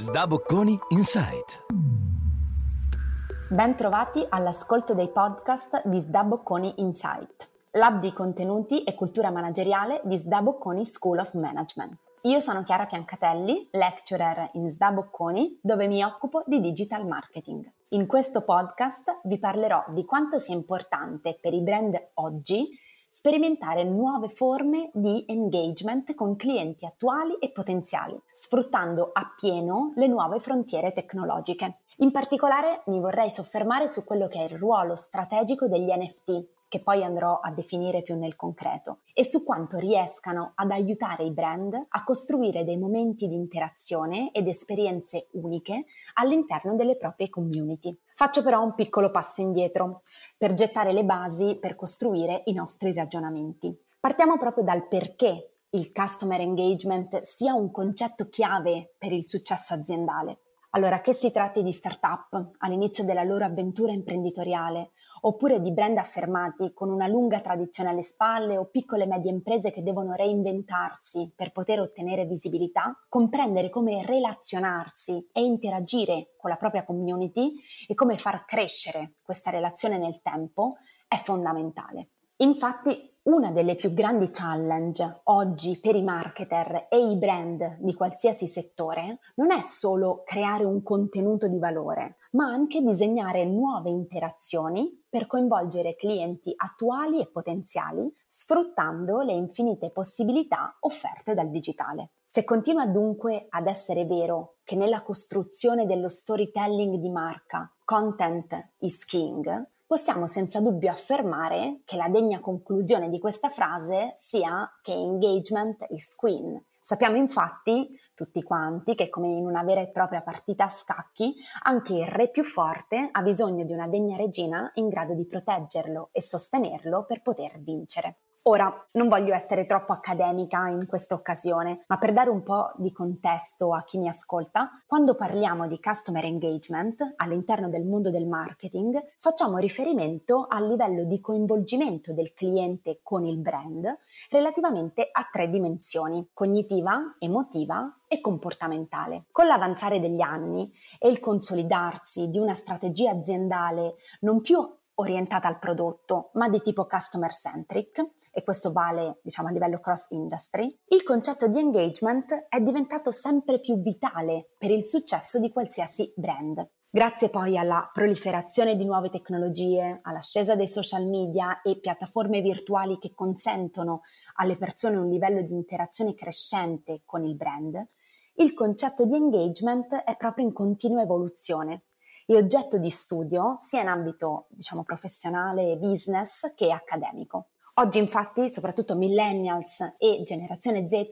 Sdabocconi Insight. Ben trovati all'ascolto dei podcast di Sdabocconi Insight, lab di contenuti e cultura manageriale di Sdabocconi School of Management. Io sono Chiara Piancatelli, lecturer in Sdabocconi, dove mi occupo di digital marketing. In questo podcast vi parlerò di quanto sia importante per i brand oggi sperimentare nuove forme di engagement con clienti attuali e potenziali, sfruttando appieno le nuove frontiere tecnologiche. In particolare mi vorrei soffermare su quello che è il ruolo strategico degli NFT, che poi andrò a definire più nel concreto, e su quanto riescano ad aiutare i brand a costruire dei momenti di interazione ed esperienze uniche all'interno delle proprie community. Faccio però un piccolo passo indietro per gettare le basi per costruire i nostri ragionamenti. Partiamo proprio dal perché il customer engagement sia un concetto chiave per il successo aziendale. Allora, che si tratti di start-up all'inizio della loro avventura imprenditoriale, oppure di brand affermati con una lunga tradizione alle spalle o piccole e medie imprese che devono reinventarsi per poter ottenere visibilità, comprendere come relazionarsi e interagire con la propria community e come far crescere questa relazione nel tempo è fondamentale. Infatti, una delle più grandi challenge oggi per i marketer e i brand di qualsiasi settore non è solo creare un contenuto di valore, ma anche disegnare nuove interazioni per coinvolgere clienti attuali e potenziali, sfruttando le infinite possibilità offerte dal digitale. Se continua dunque ad essere vero che nella costruzione dello storytelling di marca content is king, possiamo senza dubbio affermare che la degna conclusione di questa frase sia che engagement is queen. Sappiamo infatti tutti quanti che come in una vera e propria partita a scacchi, anche il re più forte ha bisogno di una degna regina in grado di proteggerlo e sostenerlo per poter vincere. Ora, non voglio essere troppo accademica in questa occasione, ma per dare un po' di contesto a chi mi ascolta, quando parliamo di customer engagement all'interno del mondo del marketing, facciamo riferimento al livello di coinvolgimento del cliente con il brand relativamente a tre dimensioni, cognitiva, emotiva e comportamentale. Con l'avanzare degli anni e il consolidarsi di una strategia aziendale non più orientata al prodotto, ma di tipo customer centric, e questo vale diciamo a livello cross industry, il concetto di engagement è diventato sempre più vitale per il successo di qualsiasi brand. Grazie poi alla proliferazione di nuove tecnologie, all'ascesa dei social media e piattaforme virtuali che consentono alle persone un livello di interazione crescente con il brand, il concetto di engagement è proprio in continua evoluzione e oggetto di studio sia in ambito diciamo, professionale, business che accademico. Oggi infatti soprattutto millennials e generazione Z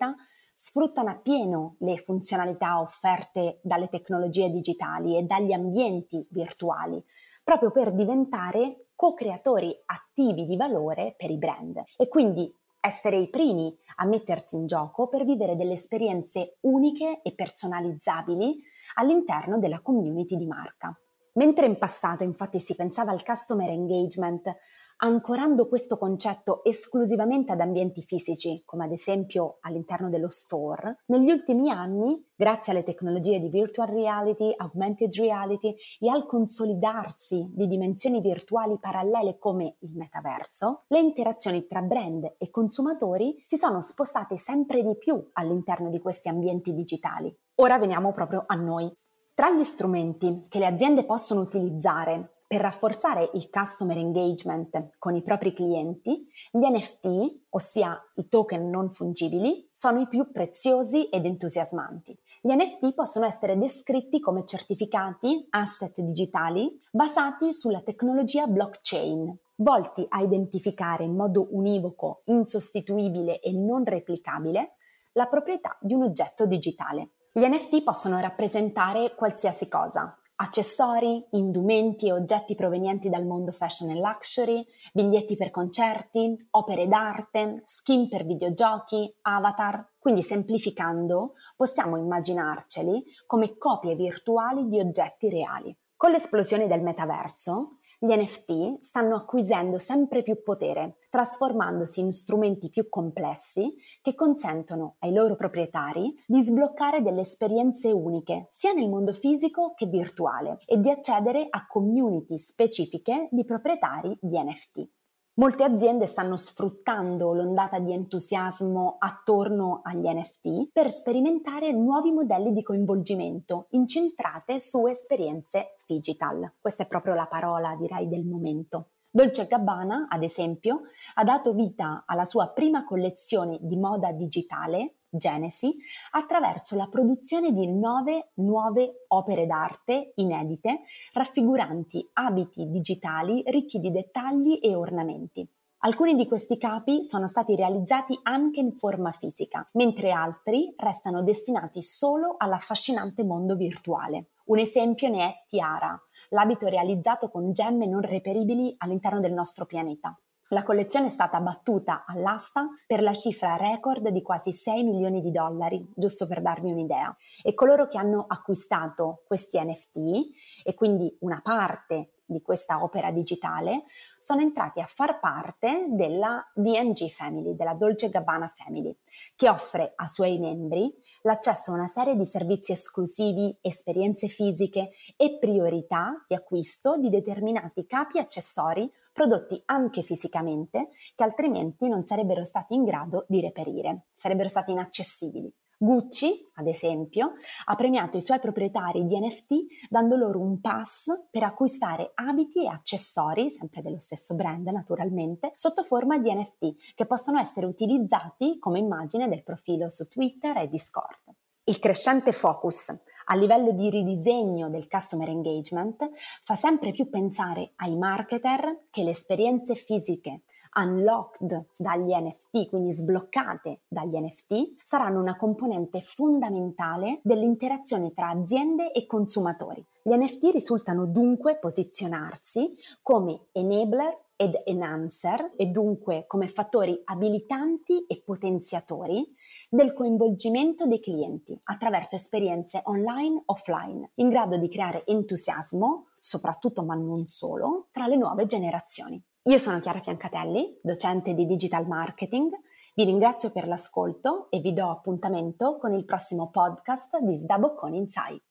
sfruttano appieno le funzionalità offerte dalle tecnologie digitali e dagli ambienti virtuali, proprio per diventare co-creatori attivi di valore per i brand e quindi essere i primi a mettersi in gioco per vivere delle esperienze uniche e personalizzabili all'interno della community di marca. Mentre in passato infatti si pensava al customer engagement ancorando questo concetto esclusivamente ad ambienti fisici, come ad esempio all'interno dello store, negli ultimi anni, grazie alle tecnologie di virtual reality, augmented reality e al consolidarsi di dimensioni virtuali parallele come il metaverso, le interazioni tra brand e consumatori si sono spostate sempre di più all'interno di questi ambienti digitali. Ora veniamo proprio a noi. Tra gli strumenti che le aziende possono utilizzare per rafforzare il customer engagement con i propri clienti, gli NFT, ossia i token non fungibili, sono i più preziosi ed entusiasmanti. Gli NFT possono essere descritti come certificati, asset digitali, basati sulla tecnologia blockchain, volti a identificare in modo univoco, insostituibile e non replicabile la proprietà di un oggetto digitale. Gli NFT possono rappresentare qualsiasi cosa, accessori, indumenti e oggetti provenienti dal mondo fashion e luxury, biglietti per concerti, opere d'arte, skin per videogiochi, avatar. Quindi semplificando, possiamo immaginarceli come copie virtuali di oggetti reali. Con l'esplosione del metaverso, Gli NFT stanno acquisendo sempre più potere, trasformandosi in strumenti più complessi che consentono ai loro proprietari di sbloccare delle esperienze uniche sia nel mondo fisico che virtuale e di accedere a community specifiche di proprietari di NFT. Molte aziende stanno sfruttando l'ondata di entusiasmo attorno agli NFT per sperimentare nuovi modelli di coinvolgimento incentrate su esperienze digital. Questa è proprio la parola, direi, del momento. Dolce Gabbana, ad esempio, ha dato vita alla sua prima collezione di moda digitale Genesi attraverso la produzione di nove nuove opere d'arte inedite raffiguranti abiti digitali ricchi di dettagli e ornamenti. Alcuni di questi capi sono stati realizzati anche in forma fisica, mentre altri restano destinati solo all'affascinante mondo virtuale. Un esempio ne è Tiara, l'abito realizzato con gemme non reperibili all'interno del nostro pianeta. La collezione è stata battuta all'asta per la cifra record di quasi 6 milioni di dollari, giusto per darvi un'idea. E coloro che hanno acquistato questi NFT e quindi una parte di questa opera digitale sono entrati a far parte della DNG Family, della Dolce Gabbana Family, che offre ai suoi membri l'accesso a una serie di servizi esclusivi, esperienze fisiche e priorità di acquisto di determinati capi accessori prodotti anche fisicamente che altrimenti non sarebbero stati in grado di reperire, sarebbero stati inaccessibili. Gucci, ad esempio, ha premiato i suoi proprietari di NFT dando loro un pass per acquistare abiti e accessori, sempre dello stesso brand naturalmente, sotto forma di NFT che possono essere utilizzati come immagine del profilo su Twitter e Discord. Il crescente focus a livello di ridisegno del customer engagement fa sempre più pensare ai marketer che le esperienze fisiche unlocked dagli NFT, quindi sbloccate dagli NFT, saranno una componente fondamentale dell'interazione tra aziende e consumatori. Gli NFT risultano dunque posizionarsi come enabler ed enhancer e dunque come fattori abilitanti e potenziatori del coinvolgimento dei clienti attraverso esperienze online offline in grado di creare entusiasmo, soprattutto ma non solo, tra le nuove generazioni. Io sono Chiara Piancatelli, docente di digital marketing. Vi ringrazio per l'ascolto e vi do appuntamento con il prossimo podcast di Sdabocconi Insight.